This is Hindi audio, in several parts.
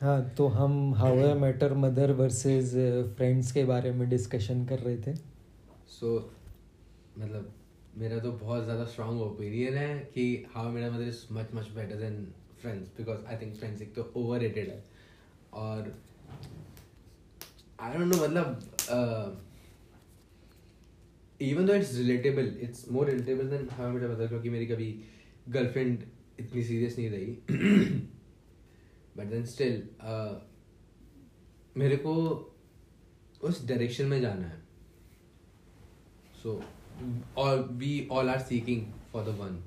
हाँ तो हम how I met your mother versus Friends के बारे में डिस्कशन कर रहे थे। सो so, मतलब मेरा तो बहुत ज़्यादा स्ट्रॉन्ग ओपिनियन है कि हाउ मेरा mother is much much better than Friends because I think Friends एक तो ओवर है। और आई डोंट नो मतलब even though it's relatable it's more relatable than how मेरा मदर क्योंकि मेरी कभी गर्लफ्रेंड इतनी सीरियस नहीं रही। बट देन स्टिल मेरे को उस डायरेक्शन में जाना है। So all we all are seeking for the one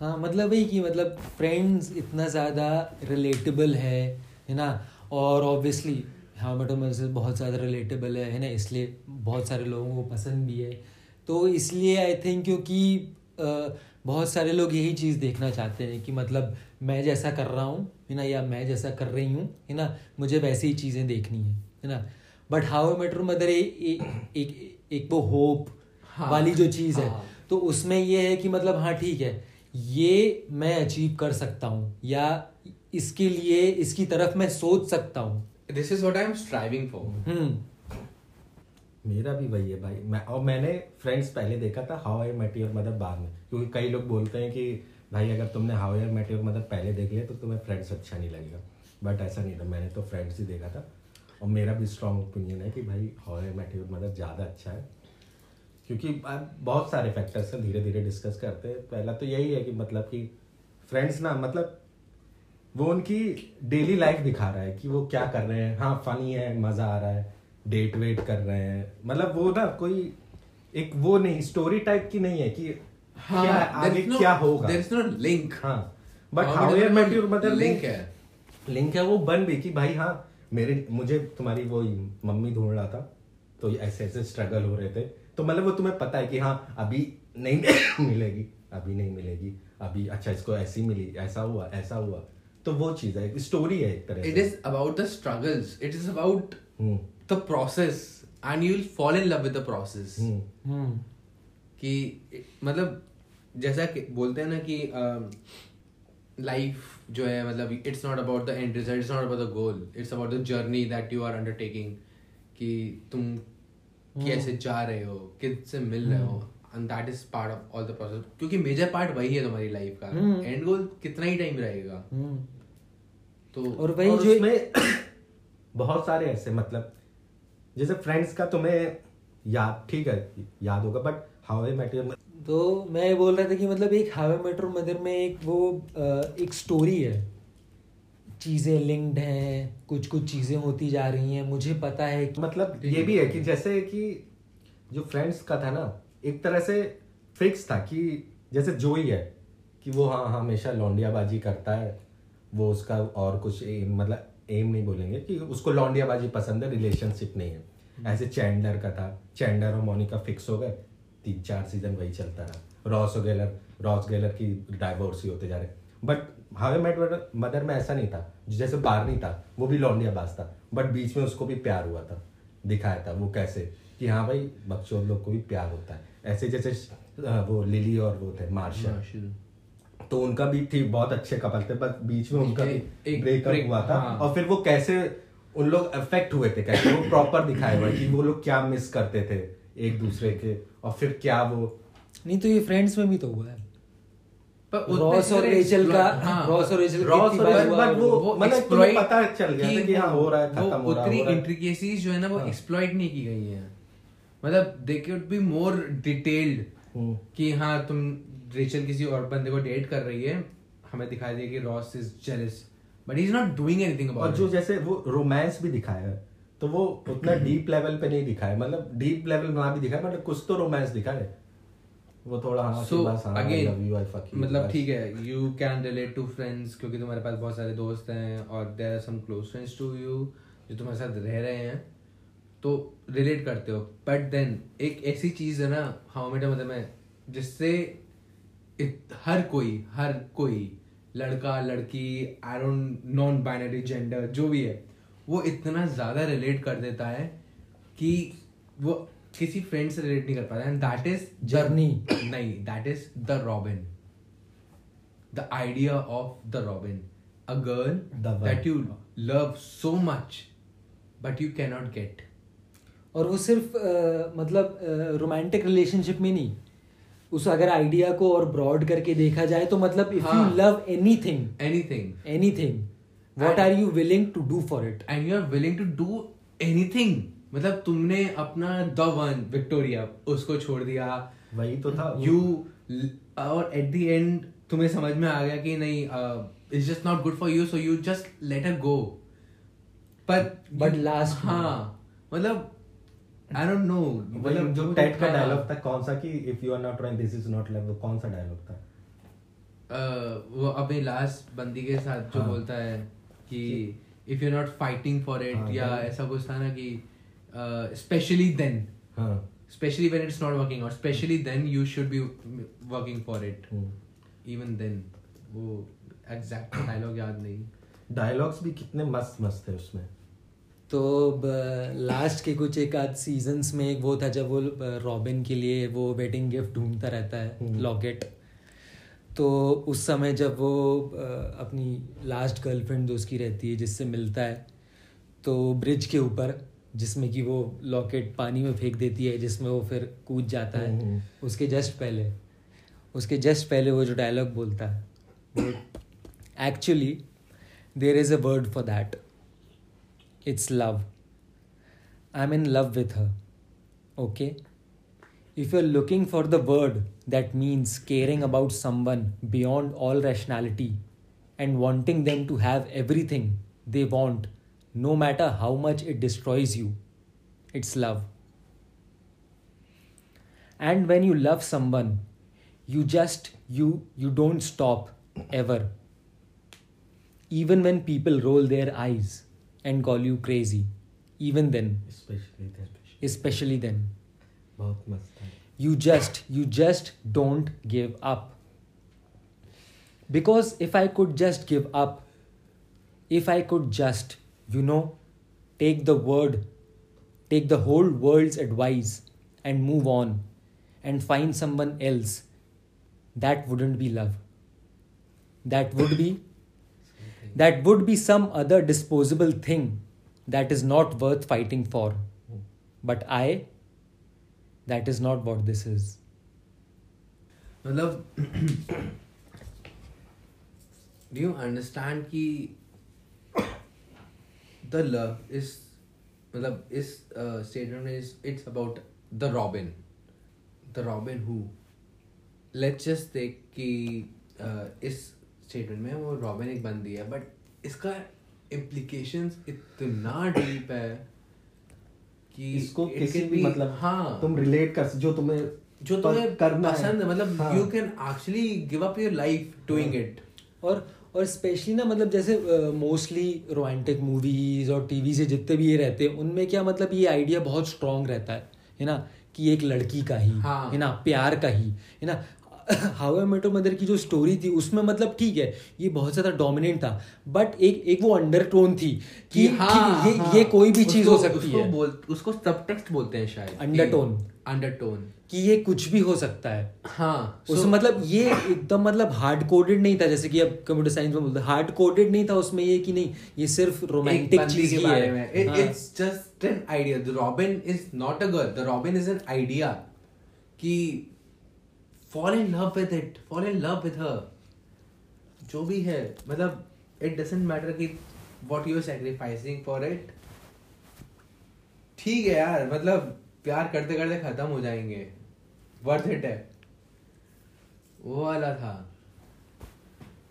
हाँ मतलब वही कि मतलब फ्रेंड्स इतना ज़्यादा रिलेटेबल है है ना? और ऑब्वियसली हाँ मेटो से बहुत ज़्यादा रिलेटेबल है है ना? इसलिए बहुत सारे लोगों को पसंद भी है। तो इसलिए आई थिंक क्योंकि बहुत सारे लोग यही चीज़ देखना चाहते हैं कि मतलब मैं जैसा कर रहा हूँ है ना या मैं जैसा कर रही हूँ है ना मुझे वैसी ही चीज़ें देखनी है है ना। बट हाउ मेट्रो मदर एक एक वो होप हाँ, वाली जो चीज़ हाँ, है. तो उसमें ये है कि मतलब हाँ ठीक है ये मैं अचीव कर सकता हूँ या इसके लिए इसकी तरफ़ मैं सोच सकता हूँ। This is what I am striving for मेरा भी वही है भाई। मैं और मैंने फ्रेंड्स पहले देखा था how I met your mother बाद में क्योंकि कई लोग बोलते हैं कि भाई, अगर तुमने how I met your mother पहले देख लिया तो तुम्हें फ्रेंड्स अच्छा नहीं लगेगा। बट ऐसा नहीं था, मैंने तो फ्रेंड्स ही देखा था। और मेरा भी स्ट्रॉन्ग ओपिनियन है कि भाई how I met your mother ज़्यादा अच्छा है। क्योंकि बहुत सारे फैक्टर्स हैं धीरे धीरे डिस्कस करते हैं। पहला तो यही है कि मतलब कि फ्रेंड्स ना मतलब वो उनकी डेली लाइफ दिखा रहा है कि वो क्या कर रहे हैं। हाँ फनी है, मज़ा आ रहा है डेट वेट कर रहे हैं। मतलब वो ना, कोई एक वो नहीं स्टोरी टाइप की नहीं है कि हाँ, क्या आगे no, क्या होगा? देयर इज़ नो लिंक हाँ। But how I met your mother link है। लिंक है वो बन भी कि भाई हाँ मेरे मुझे तुम्हारी वो मम्मी ढूंढ रहा था तो ऐसे ऐसे स्ट्रगल हो रहे थे। तो मतलब वो तुम्हें पता है कि हाँ अभी नहीं मिलेगी अभी नहीं मिलेगी अभी अच्छा इसको ऐसी मिली ऐसा हुआ ऐसा हुआ। तो वो चीज़ है स्टोरी है एक तरह it is about the struggles it is about the process and you will fall in love with the process कि मतलब जैसा कि बोलते हैं ना कि लाइफ um, जो है मतलब it's not about the end result it's not about the goal it's about the journey that you are undertaking कि तुम hmm. कैसे जा रहे हो किससे मिल रहे हो and that is part of all the process क्योंकि मेजर पार्ट वही है तुम्हारी लाइफ का एंड hmm. गोल कितना ही टाइम रहेगा hmm. तो और वही और जो में बहुत सारे ऐसे मतलब जैसे फ्रेंड्स का तुम्हें याद ठीक है याद होगा बट हाउ आई मेट तो मैं बोल रहा था कि मतलब एक हावे आई मेट मदर में एक वो एक स्टोरी है। चीज़ें लिंक्ड हैं कुछ कुछ चीज़ें होती जा रही हैं मुझे पता है कि मतलब ये भी है कि जैसे कि जो फ्रेंड्स का था ना एक तरह से फिक्स था कि जैसे जो ही है कि वो हाँ हमेशा लौंडियाबाजी करता है। वो उसका और कुछ मतलब एम नहीं बोलेंगे कि उसको लौंडियाबाजी पसंद है रिलेशनशिप नहीं है। हम्म। ऐसे चैंडर का था। चैंडर और मोनिका फिक्स हो गए। तीन चार सीज़न वही चलता रहा। रॉस और गेलर रॉस गेलर की डाइवोर्स ही होते जा रहे। बट हावे मेट मदर में ऐसा नहीं था जैसे बार नहीं था वो भी लौंडियाबाज था बट बीच में उसको भी प्यार हुआ था दिखाया था वो कैसे कि हाँ भाई बच्चों लोग को भी प्यार होता है। ऐसे जैसे वो लिली और वो थे मार्शल तो उनका भी थी बहुत अच्छे कपल थे बस बीच में उनका भी एक ब्रेकअप हुआ था। हाँ। और फिर वो कैसे उन लोग अफेक्ट हुए थे कैसे वो प्रॉपर दिखाए हुए कि वो लोग क्या मिस करते थे। एक दूसरे के और फिर क्या वो? नहीं तो ये फ्रेंड्स में भी तो हुआ है। रॉस और रेचल का रॉस और रेचल रॉस और बट वो मतलब पता चल गया था कि हाँ हो रहा है खत्म हो रहा है उतनी इंट्रिकेसीज जो है ना वो एक्सप्लॉइट हाँ। नहीं की गई है। मतलब they could be more detailed कि हाँ तुम रेचल किसी और बंदे को डेट कर रही है हमें दिखाई दे कि Ross is jealous but is not doing anything about और जो जैसे वो रोमांस भी दिखाया है। तो वो उतना डीप लेवल पे नहीं दिखा है मतलब डीप लेवल ना भी दिखाया मतलब कुछ तो रोमांस दिखा है वो थोड़ा हाँ so, अगेन मतलब ठीक है you can relate to Friends क्योंकि तुम्हारे पास बहुत सारे दोस्त हैं और there are some close friends to you जो तुम्हारे साथ रह रहे हैं। तो रिलेट करते हो। बट देन एक ऐसी चीज़ है ना हाउ मेटा मतलब मैं जिससे हर कोई हर कोई लड़का लड़की I don't non binary gender जो भी है वो इतना ज़्यादा रिलेट कर देता है कि वो किसी फ्रेंड से रिलेट नहीं कर पाता। एंड दैट इज़ जर्नी नहीं that is the Robin the idea of the Robin a girl The you love so much but you but you cannot और वो सिर्फ़ अ, मतलब रोमांटिक रिलेशनशिप में नहीं। उस अगर आइडिया को और ब्रॉड करके देखा जाए तो मतलब if you. Love anything anything anything And- are you willing to do for it and you are willing to do anything. मतलब तुमने अपना द वन विक्टोरिया उसको छोड़ दिया। वही तो था। यू और एट द एंड तुम्हें समझ में आ गया कि नहीं it's just not good for you so you just let her go पर last में- हाँ मतलब आई डोंट नो मतलब जो टेट का था- डायलॉग था कौन सा कि if you are not trying this is not love कौन सा डायलॉग था? अ, वो अपने लास्ट बंदी के साथ जो हाँ। बोलता है। कि if you not fighting for it हाँ, या ऐसा कुछ था ना कि specially then specially especially when it's not working out especially then you should be working for it हम्म। even then वो एग्जैक्ट डायलॉग याद नहीं। डायलॉग्स भी कितने मस्त मस्त थे उसमें। तो लास्ट के कुछ एक आध सीजन्स में एक वो था जब वो रॉबिन के लिए वो वेडिंग गिफ्ट ढूंढता रहता है हम्म। लॉकेट तो उस समय जब वो अपनी लास्ट गर्लफ्रेंड जो उसकी रहती है जिससे मिलता है तो ब्रिज के ऊपर जिसमें कि वो लॉकेट पानी में फेंक देती है जिसमें वो फिर कूद जाता है हम्म। उसके जस्ट पहले उसके जस्ट पहले वो जो डायलॉग बोलता है वो actually there is a word for that it's love. I'm in love with her Okay? if you're looking for the word that means caring about someone beyond all rationality and wanting them to have everything they want, no matter how much it destroys you, it's love. And when you love someone, you just you you don't stop ever. Even when people roll their eyes and call you crazy, even then. Especially then. Especially then बहुत मस्त था you just you just don't give up because if i could just give up if i could just you know take the word take the whole world's advice and move on and find someone else that wouldn't be love that would be that would be some other disposable thing that is not worth fighting for but i that is not what this is. मतलब do you understand कि the love is मतलब इस स्टेटमेंट में it's about the Robin the Robin who let's just देख कि इस स्टेटमेंट में वो रॉबिन एक बंदी है बट इसका इम्प्लीकेशंस इतना डीप है। कि इसको किसी भी मतलब हाँ तुम रिलेट कर जो तुम्हें जो तुम्हें करना पसंद है मतलब। You can actually give up your life doing. It और और स्पेशली ना मतलब जैसे मोस्टली रोमांटिक मूवीज़ और टीवी से जितने भी ये रहते हैं उनमें क्या मतलब ये आइडिया बहुत स्ट्रांग रहता है है ना कि एक लड़की का ही है हाँ। है ना प्यार का ही है ना हाउ आई मेटो मदर की जो स्टोरी थी उसमें मतलब ठीक है ये बहुत ज़्यादा डोमिनेंट था बट एक एक वो अंडरटोन थी कि, कि ये हाँ, ये कोई भी चीज़ हो सकती हाँ, उसको है बोल उसको सबटेक्स्ट बोलते हैं शायद। Undertone. अंडरटोन कि ये कुछ भी हो सकता है। हाँ उसमें so- मतलब ये एकदम मतलब हार्ड कोडेड नहीं था जैसे कि अब कंप्यूटर साइंस में बोलते हार्ड कोडेड नहीं था उसमें ये कि नहीं ये सिर्फ़ रोमांटिक चीज़ ही है। हाँ। It's just an idea the Robin is not a girl the Robin is an idea कि fall in love with it fall in love with her जो भी है मतलब इट डजंट मैटर कि what you sacrificing for it ठीक है यार मतलब प्यार करते करते खत्म हो जाएँगे। वर्थ इट है। वो वाला था।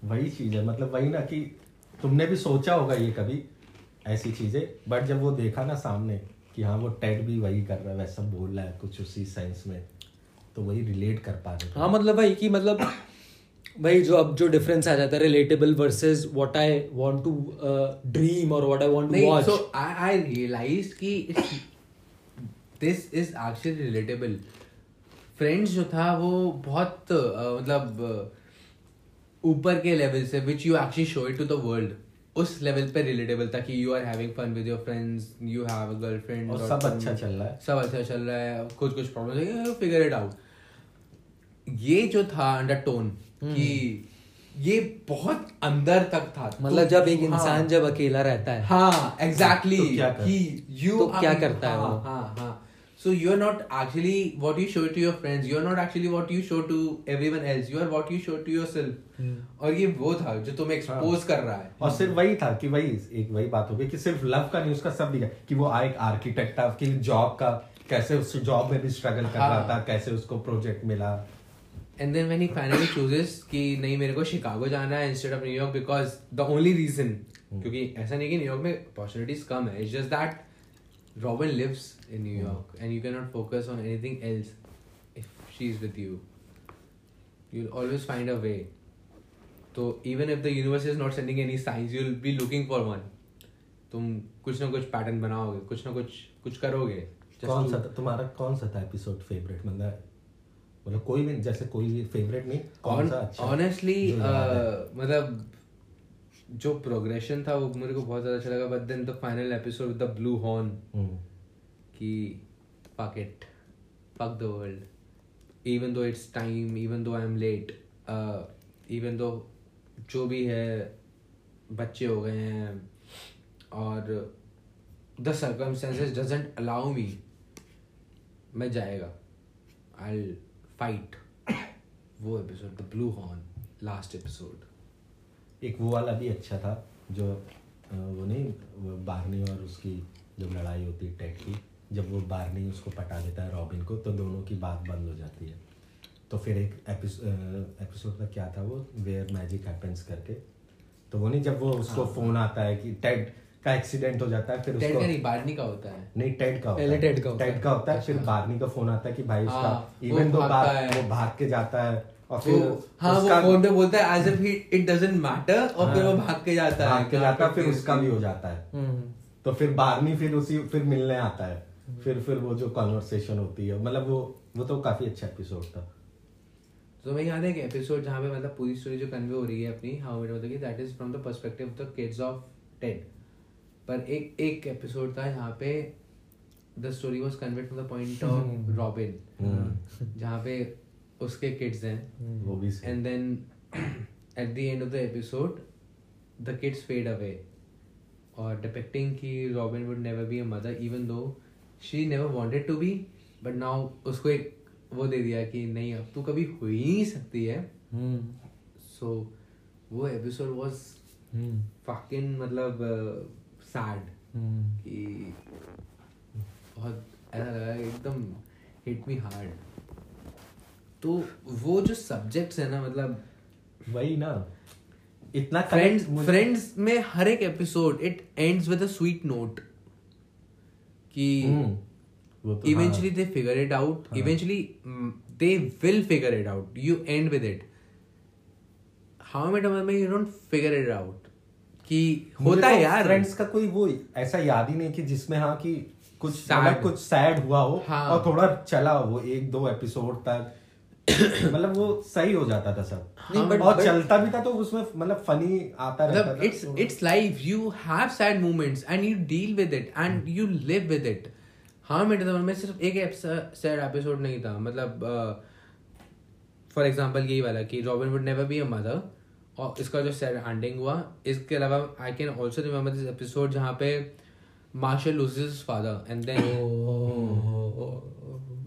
वही चीज़ है मतलब वही ना कि तुमने भी सोचा होगा ये कभी, ऐसी चीज़ें बट जब वो देखा ना सामने कि हाँ वो टेड भी वही कर रहा है, वैसा बोल रहा है, कुछ उसी सेंस में। तो वही रिलेट कर पा रहे हाँ मतलब भाई कि मतलब भाई जो अब जो डिफरेंस आ जाता है relatable versus what I want to dream और what I want to watch so I I realized कि this is actually relatable Friends जो था वो बहुत uh, मतलब uh, ऊपर के लेवल से which you actually show it to the world उस लेवल पे रिलेटेबल था कि you are having fun with your friends you have a girlfriend और सब अच्छा चल रहा है। सब अच्छा चल रहा है कुछ कुछ प्रॉब्लम फिगर इट आउट ये जो था अंडर टोन कि ये बहुत अंदर तक था। मतलब जब एक इंसान हाँ, जब अकेला रहता है। हाँ एग्जैक्टली exactly, तो यू तो क्या करता है हाँ, हाँ, हाँ, so you're not actually what you show to your friends you're not actually what you show to everyone else you are what you show to yourself. hmm. और ये वो था जो तुम्हें एक्सपोज हाँ. कर रहा है। और सिर्फ़ वही था कि वही एक वही बात हो गई कि सिर्फ़ लव का नहीं उसका सब दिखा कि वो एक आर्किटेक्ट था कि जॉब का कैसे उस जॉब में भी स्ट्रगल कर. रहा था कैसे उसको प्रोजेक्ट मिला। And then when he finally chooses कि नहीं मेरे को शिकागो जाना है instead of New York because the only reason क्योंकि ऐसा नहीं कि न्यूयॉर्क में अपॉर्चुनिटीज़ कम है it's just that Robin lives in New York and you can not focus on anything else if she is with you you will always find a way तो even if the universe is not sending any signs you will be looking for one तुम कुछ ना कुछ पैटर्न बनाओगे कुछ ना कुछ कुछ करोगे. कौन सा तुम्हारा कौन सा था एपिसोड फेवरेट मतलब मतलब कोई भी जैसे कोई फेवरेट नहीं कौन सा अच्छा ऑनेस्टली मतलब जो प्रोग्रेशन था वो मेरे को बहुत ज़्यादा अच्छा लगा but then the final episode with the blue horn कि fuck it fuck the world even though it's time even though I am late even though जो भी है बच्चे हो गए हैं और the circumstances doesn't allow me मैं जाएगा. आई फाइट वो episode the blue horn last episode एक वो वाला भी अच्छा था जो वो नहीं वो बारनी और उसकी जब लड़ाई होती है टेट की जब वो बारनी उसको पटा देता है रॉबिन को तो दोनों की बात बंद हो जाती है। तो फिर एक एपिसोड का क्या था वो? वेयर मैजिक हैपेंस करके। तो वो नहीं जब वो उसको हाँ, फ़ोन आता है कि टेड का एक्सीडेंट हो जाता है फिर उसको नहीं बारनी का होता है नहीं टेड का होता है टेड का होता है टेड का होता है फिर अच्छा। बारनी का फ़ोन आता है कि भाई उसका इवन हाँ, बार वो भाग के जाता है और फिर हाँ वो फ़ोन पे बोलता है as if it doesn't matter और फिर वो हाँ। भाग के जाता है भाग के जाता है फिर उसका भी हो जाता है हम्म। तो फिर बारहवीं फिर उसी फिर मिलने आता है। फिर फिर वो जो कॉन्वर्सेशन होती है मतलब वो वो तो काफ़ी अच्छा एपिसोड था तो मैं याद है कि एपिसोड जहाँ पे मतलब पूरी स्टोरी जो कन्वे हो रही है अपनी हाउ इट मतलब कि that is from the perspective of the kids of Ted पर एक एक एपिसोड था जहाँ पे the story was conveyed from the point of Robin जहाँ पे उसके किड्स हैं। वो भी and then at the end of the episode the kids fade away और डिपेक्टिंग कि Robin would never be a mother even though she never wanted to be but now उसको एक वो दे दिया कि नहीं अब तू कभी हो ही नहीं सकती है। So hmm. so, वो एपिसोड वाज फकिंग मतलब uh, hmm. कि बहुत ऐसा लगा एकदम हिट मी हार्ड तो वो जो सब्जेक्ट्स है ना मतलब वही ना। इतना फ्रेंड्स फ्रेंड्स में हर एक episode it ends with a sweet note कि eventually they figure it out eventually they will figure it out you end with it how met में you don't figure it out कि होता है यार। फ्रेंड्स का कोई वो ऐसा याद ही नहीं कि जिसमें हाँ कि कुछ मतलब कुछ सैड हुआ हो हाँ. और थोड़ा चला वो एक दो एपिसोड तक। मतलब वो सही हो जाता था सब। नहीं बट हाँ, और चलता भी था तो उसमें मतलब फनी आता मतलब रहता था it's it's life you have sad moments and you deal with it and you live with it हाँ मेरे तो में सिर्फ़ एक सैड एपिसोड नहीं था। मतलब फॉर uh, एग्जांपल यही वाला कि Robin would never be a mother और इसका जो सैड एंडिंग हुआ इसके अलावा I can also remember this episode जहाँ पे Marshall loses father and then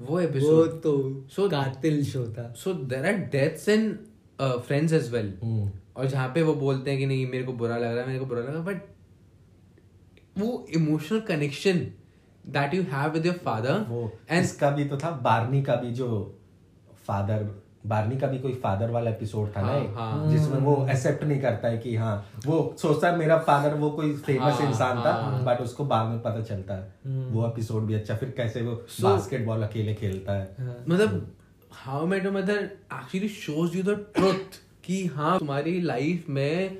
वो एपिसोड तो सो कातिल शो था। So there are deaths in Friends as well और जहाँ पे वो बोलते हैं कि नहीं मेरे को बुरा लग रहा है मेरे को बुरा लग रहा है बट वो emotional connection that you have with your father and इसका भी तो था बारनी का भी जो फादर बारनी का भी कोई फादर वाला एपिसोड था हाँ, ना हाँ, जिसमें वो एक्सेप्ट नहीं करता है कि हाँ वो सोचता है मेरा फादर वो कोई फ़ेमस हाँ, इंसान हाँ, था हाँ, बट उसको बाद में पता चलता है। हम्म। वो एपिसोड भी अच्छा फिर कैसे वो so, बास्केटबॉल अकेले खेलता है। हाँ। मतलब how met mother actually shows you the truth कि हाँ तुम्हारी लाइफ में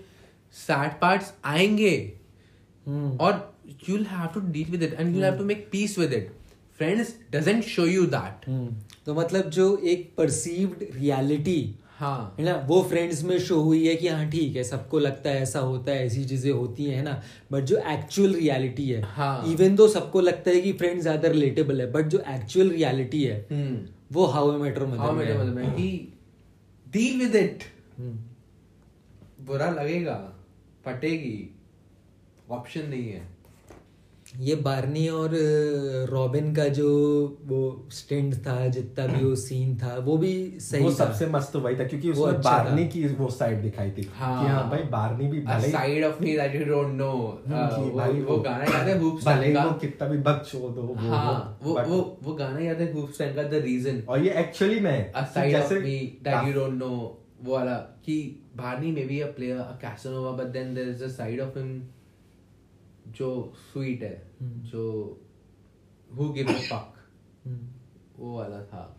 सैड पार्ट्स आएँगे। हम्म। और you will have to deal with it and you have to make peace with it Friends doesn't show you that तो मतलब जो एक परसीव्ड रियलिटी हाँ। है ना वो फ्रेंड्स में शो हुई है कि हाँ ठीक है सबको लगता है ऐसा होता है ऐसी चीज़ें होती हैं ना? बट जो एक्चुअल रियलिटी है हाँ। इवन दो सबको लगता है कि फ्रेंड्स ज़्यादा रिलेटेबल है बट जो एक्चुअल रियलिटी है hmm. वो हाउ मेट्रो मतलब मेट्रो मतलब कि डील विद इट बुरा लगेगा फटेगी ऑप्शन नहीं है। ये बार्नी और रॉबिन का जो वो स्टेंड था जितना भी वो सीन था वो भी सही वो सबसे मस्त तो वही था क्योंकि वो उसमें अच्छा बार्नी की वो साइड दिखाई थी हाँ। कि हाँ। भाई बार्नी भी भले side of me that you don't know भाई Uh, वो गाना याद है हूप भले का? वो कितना भी बग छोड़ दो वो हाँ वो वो वो गाना याद है हूप का द रीजन और ये एक्चुअली में कि side of जैसे me that you वो वाला कि Barney may be a player a Casanova but then there is a side of him जो sweet है हम्म। जो gives a fuck हम्म। वो वाला था।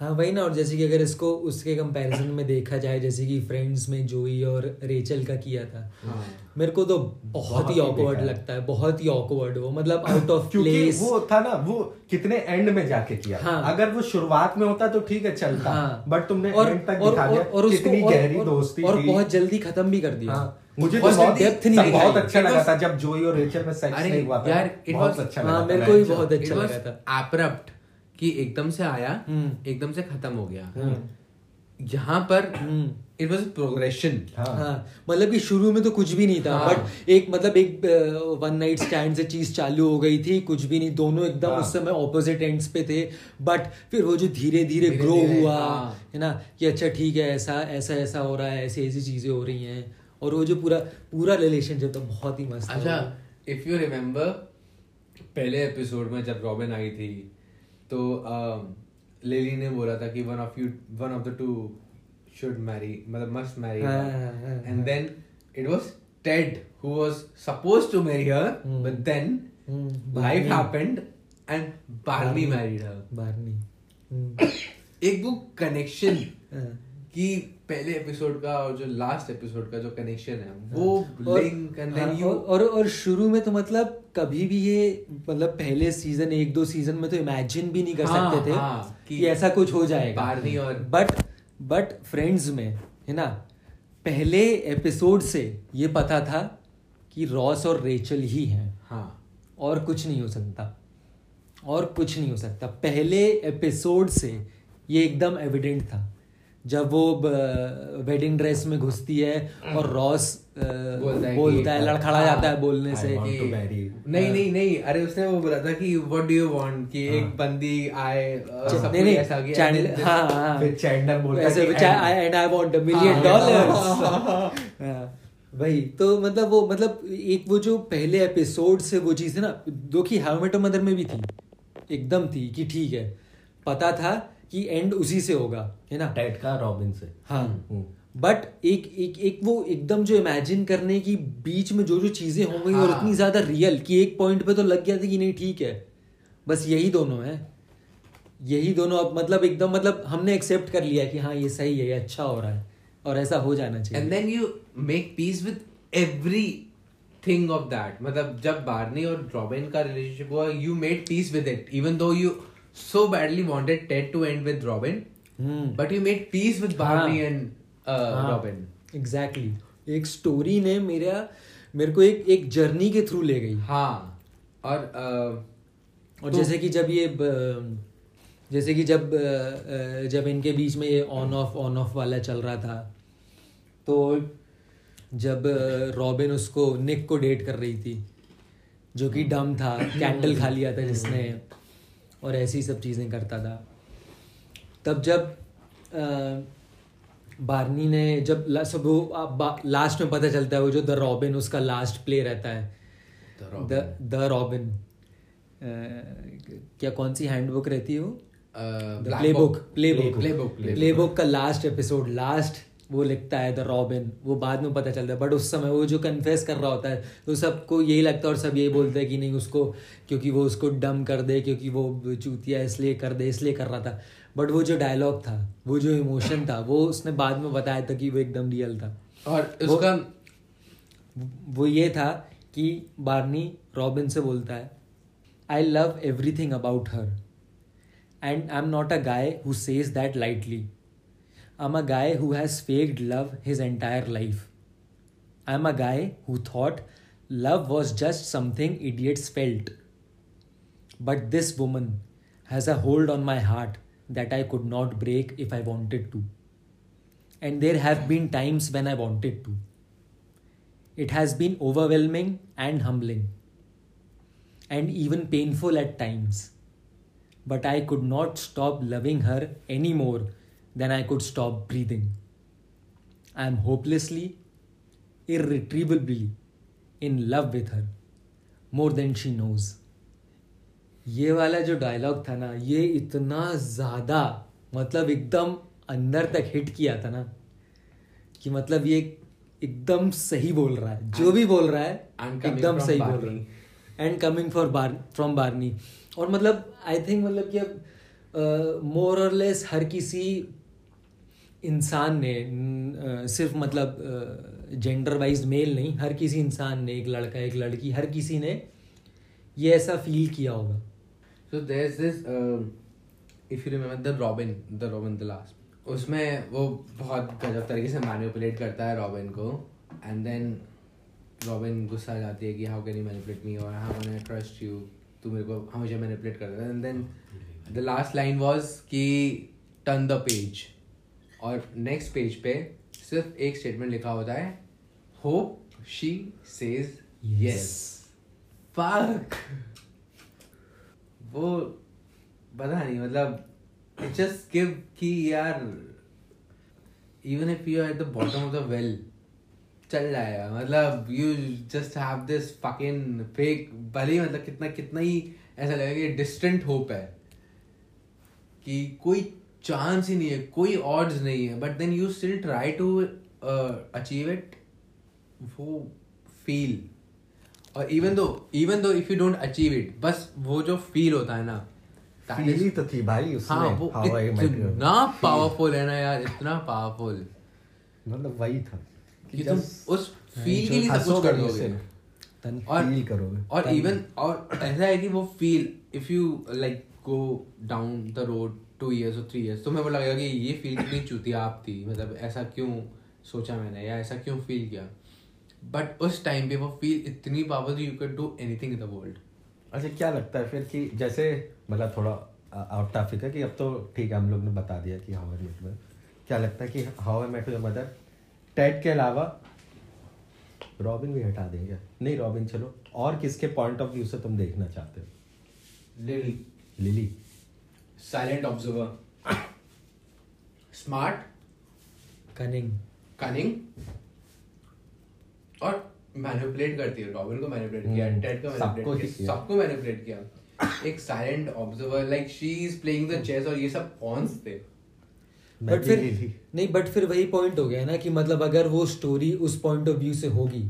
हाँ वही ना और जैसे कि अगर इसको उसके कंपैरिजन में देखा जाए जैसे कि फ्रेंड्स में जोई और रेचल का किया था हाँ। मेरे को तो बहुत बहुत ही ही। ऑकवर्ड लगता है बहुत ही ऑकवर्ड वो मतलब आउट ऑफ़ प्लेस वो था ना वो कितने एंड में जाके किया। हाँ। अगर वो शुरुआत में होता तो ठीक है चलता हाँ। बट तुमने और एंड तक और दिखा और, दिया और और, गहरी और, दोस्ती और बहुत जल्दी खत्म भी कर दिया। हाँ। मुझे तो बहुत डेप्थ नहीं सब बहुत अच्छा लगा था जब जोई और रेचल में सेक्स नहीं हुआ था यार, बहुत was- अच्छा हाँ, लगा मेरे को भी बहुत अच्छा लगा था कि एकदम से आया हम्म। एकदम से खत्म हो गया हम्म। यहाँ पर हम्म। इट वाज प्रोग्रेशन हाँ हाँ मतलब कि शुरू में तो कुछ भी नहीं था हाँ। बट एक मतलब एक वन नाइट स्टैंड से चीज़ चालू हो गई थी कुछ भी नहीं दोनों एकदम हाँ। उस समय ऑपोजिट एंड्स पे थे बट फिर वो जो धीरे धीरे ग्रो हुआ हाँ। है ना कि अच्छा ठीक है ऐसा ऐसा ऐसा हो रहा है ऐसी ऐसी चीज़ें हो रही हैं और वो जो पूरा पूरा रिलेशनशिप तो बहुत ही मस्त अच्छा इफ़ यू रिमेम्बर पहले एपिसोड में जब रॉबिन आई थी तो लिली ने बोला था कि one of you one of the two should marry मतलब must marry and then it was Ted who. Was supposed to marry her. But then life happened and Barney married her Barney एक वो कनेक्शन हाँ। कि पहले एपिसोड का और जो लास्ट एपिसोड का जो कनेक्शन है वो और- लिंक एंड हाँ, देन यू और, और शुरू में तो मतलब कभी भी ये मतलब पहले सीज़न एक दो सीज़न में तो इमेजिन भी नहीं कर हाँ, सकते थे हाँ, कि, कि ऐसा कुछ हो जाएगा। बार्नी और- बट बट फ्रेंड्स में है ना? पहले एपिसोड से ये पता था कि रॉस और रेचल ही हैं। हाँ। और कुछ नहीं हो सकता। और कुछ नहीं हो सकता। पहले एपिसोड से ये एकदम एविडेंट था। जब वो वेडिंग ड्रेस में घुसती है और रॉस बोलता है बोलता है लड़खड़ा हाँ, जाता है बोलने से। to marry. नहीं नहीं नहीं अरे उसने वो बोला था कि व्हाट डू यू वांट कि एक बंदी आए सब नहीं कुछ ऐसा कि चैंडलर हाँ हाँ। चैंडलर बोलता है ऐसे want a million हाँ, dollars हाँ, वही। तो मतलब वो मतलब एक वो जो पहले एपिसोड से वो चीज़ है ना दो की हाउ मेट मदर में भी थी एकदम थी कि ठीक है। पता था कि एंड उसी से होगा है ना? टेड का रॉबिन से। हाँ। हम्म। बट एक एक एक वो एकदम जो इमेजिन करने की बीच में जो जो चीज़ें हो गई और हाँ। इतनी ज़्यादा रियल कि एक पॉइंट पे तो लग गया था कि नहीं ठीक है। बस यही दोनों है। यही दोनों अब मतलब एकदम मतलब हमने एक्सेप्ट कर लिया कि हाँ ये सही है ये अच्छा हो रहा है और ऐसा हो जाना चाहिए। And then you make peace with every thing of that मतलब जब बार्नी और रॉबिन का रिलेशनशिप हुआ you made peace with it even though you so badly wanted Ted to end with Robin hmm but you made peace with Barney हाँ। and uh, हाँ, Robin. एग्जैक्टली एक स्टोरी ने मेरा मेरे को एक एक जर्नी के थ्रू ले गई। हाँ. और uh, और तो- जैसे कि जब ये ब- जैसे कि जब अ, जब इनके बीच में ये ऑन ऑफ़ ऑन ऑफ़ वाला चल रहा था तो जब रॉबिन उसको निक को डेट कर रही थी जो कि डम था कैंडल खा लिया था जिसने। और ऐसी सब चीज़ें करता था। तब जब बार्नी ने जब ला, सब वो लास्ट में पता चलता है वो जो द रॉबिन उसका लास्ट प्ले रहता है। द रॉबिन क्या कौन सी हैंडबुक रहती है वो? Playbook playbook. प्ले बुक का लास्ट एपिसोड लास्ट वो लिखता है द रॉबिन वो बाद में पता चलता है। बट उस समय वो जो कन्फेस कर रहा होता है तो सबको यही लगता है और सब यही बोलते हैं कि नहीं उसको क्योंकि वो उसको डम कर दे क्योंकि वो चूतिया इसलिए कर दे इसलिए कर रहा था। बट वो जो डायलॉग था वो जो इमोशन था वो उसने बाद में बताया था कि वो एकदम रियल था। और वो- उसका वो ये था कि बार्नी रॉबिन से बोलता है I love everything about her and I am not a guy who says that lightly I'm a guy who has faked love his entire life. I'm a guy who thought love was just something idiots felt. But this woman has a hold on my heart that I could not break if I wanted to. And there have been times when I wanted to. It has been overwhelming and humbling, and even painful at times. But I could not stop loving her anymore than I could stop breathing. I am hopelessly, irretrievably in love with her, more than she knows. ये वाला जो डायलॉग था ना ये इतना ज़्यादा मतलब एकदम अंदर तक हिट किया था ना कि मतलब ये एकदम सही बोल रहा है जो भी बोल रहा है एकदम सही बोल रहा है and coming for bar from Barney और मतलब आई थिंक मतलब कि अब मोर और लेस हर किसी इंसान ने सिर्फ़ मतलब जेंडर वाइज मेल नहीं, हर किसी इंसान ने, एक लड़का, एक लड़की, हर किसी ने ये ऐसा फील किया होगा। So this if you the Robin the Robin the last उसमें वो बहुत गजब तरीके से मैनिपुलेट करता है रॉबिन को एंड देन रॉबिन गुस्सा आ जाती है कि how can you manipulate me और how can I trust you तू मेरे को हमेशा मैनिपुलेट करता है। And then the last line was कि टर्न द पेज और नेक्स्ट पेज पे सिर्फ़ एक स्टेटमेंट लिखा होता है hope she says yes fuck वो पता नहीं मतलब it just give कि यार if you are at the bottom of the well चल जाएगा मतलब you just have this fucking fake भले ही मतलब कितना कितना ही ऐसा लगेगा कि डिस्टेंट होप है कि कोई चांस ही नहीं है कोई ऑड्स नहीं है but then you still try to achieve it वो फील और even though even though if you don't achieve it बस वो जो फील होता है ना फील तो थी भाई उसमें हाँ वो इतना पावरफुल है ना यार इतना पावरफुल मतलब वही था। कि तुम उस फील के लिए सब कुछ कर दोगे और फील करोगे और इवन और ऐसा है कि वो feel if you like go down the road two years और थ्री ईयर्स तो मैं वो लगेगा कि ये फील कितनी आप थी। मतलब ऐसा क्यों सोचा मैंने या ऐसा क्यों फील किया? बट उस टाइम पे वो फील इतनी powerful you can do anything in the world अच्छा क्या लगता है फिर कि जैसे मतलब थोड़ा आउट टॉपिक है कि अब तो ठीक है हम लोग ने बता दिया कि हाउ आई मेट में क्या लगता है कि how I met your mother Ted के अलावा रॉबिन भी हटा देंगे? नहीं रॉबिन चलो। और किसके पॉइंट ऑफ़ व्यू से तुम देखना चाहते हो? Lily Lily silent observer smart cunning cunning और मैनिपुलेट करती है। रॉबिन को मैनिपुलेट किया टेड को मैनिपुलेट किया सबको मैनिपुलेट किया। एक silent observer like she is playing the chess और ये सब पॉन्स थे। बट फिर नहीं बट फिर वही पॉइंट हो गया ना कि मतलब अगर वो स्टोरी उस पॉइंट ऑफ़ व्यू से होगी।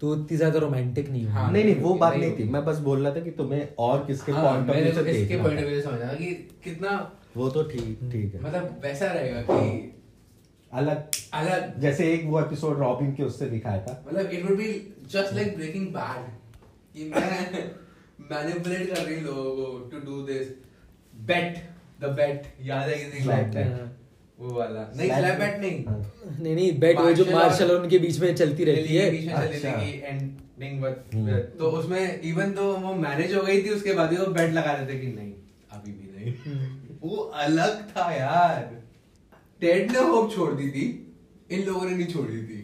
तो इतनी ज़्यादा रोमांटिक नहीं हाँ, नहीं नहीं वो बात नहीं, नहीं थी। मैं बस बोल रहा था कि तुम्हें और किसके पॉइंट ऑफ़ व्यू से देखना इसके पॉइंट ऑफ़ व्यू से समझना कि कितना वो तो ठीक ठीक है। मतलब वैसा रहेगा कि अलग। अलग। जैसे एक वो एपिसोड रॉबिन के उससे दिखाया था। मतलब it would be just like Breaking Bad कि मैं मैनिपुलेट कर रही लोगों को to do this bet the bet याद है किसी लाइक दैट वो वाला नहीं बेट नहीं हाँ। नहीं नहीं बेट वो जो मार्शल और उनके बीच में चलती रहती है बीच में चलती। थी एंडिंग हम्म। तो उसमें इवन तो वो मैनेज हो गई थी उसके बाद ही वो बेट लगा रहे थे कि नहीं अभी भी नहीं हम्म। वो अलग था यार टेड ने होप छोड़ दी थी इन लोगों ने नहीं छोड़ दी थी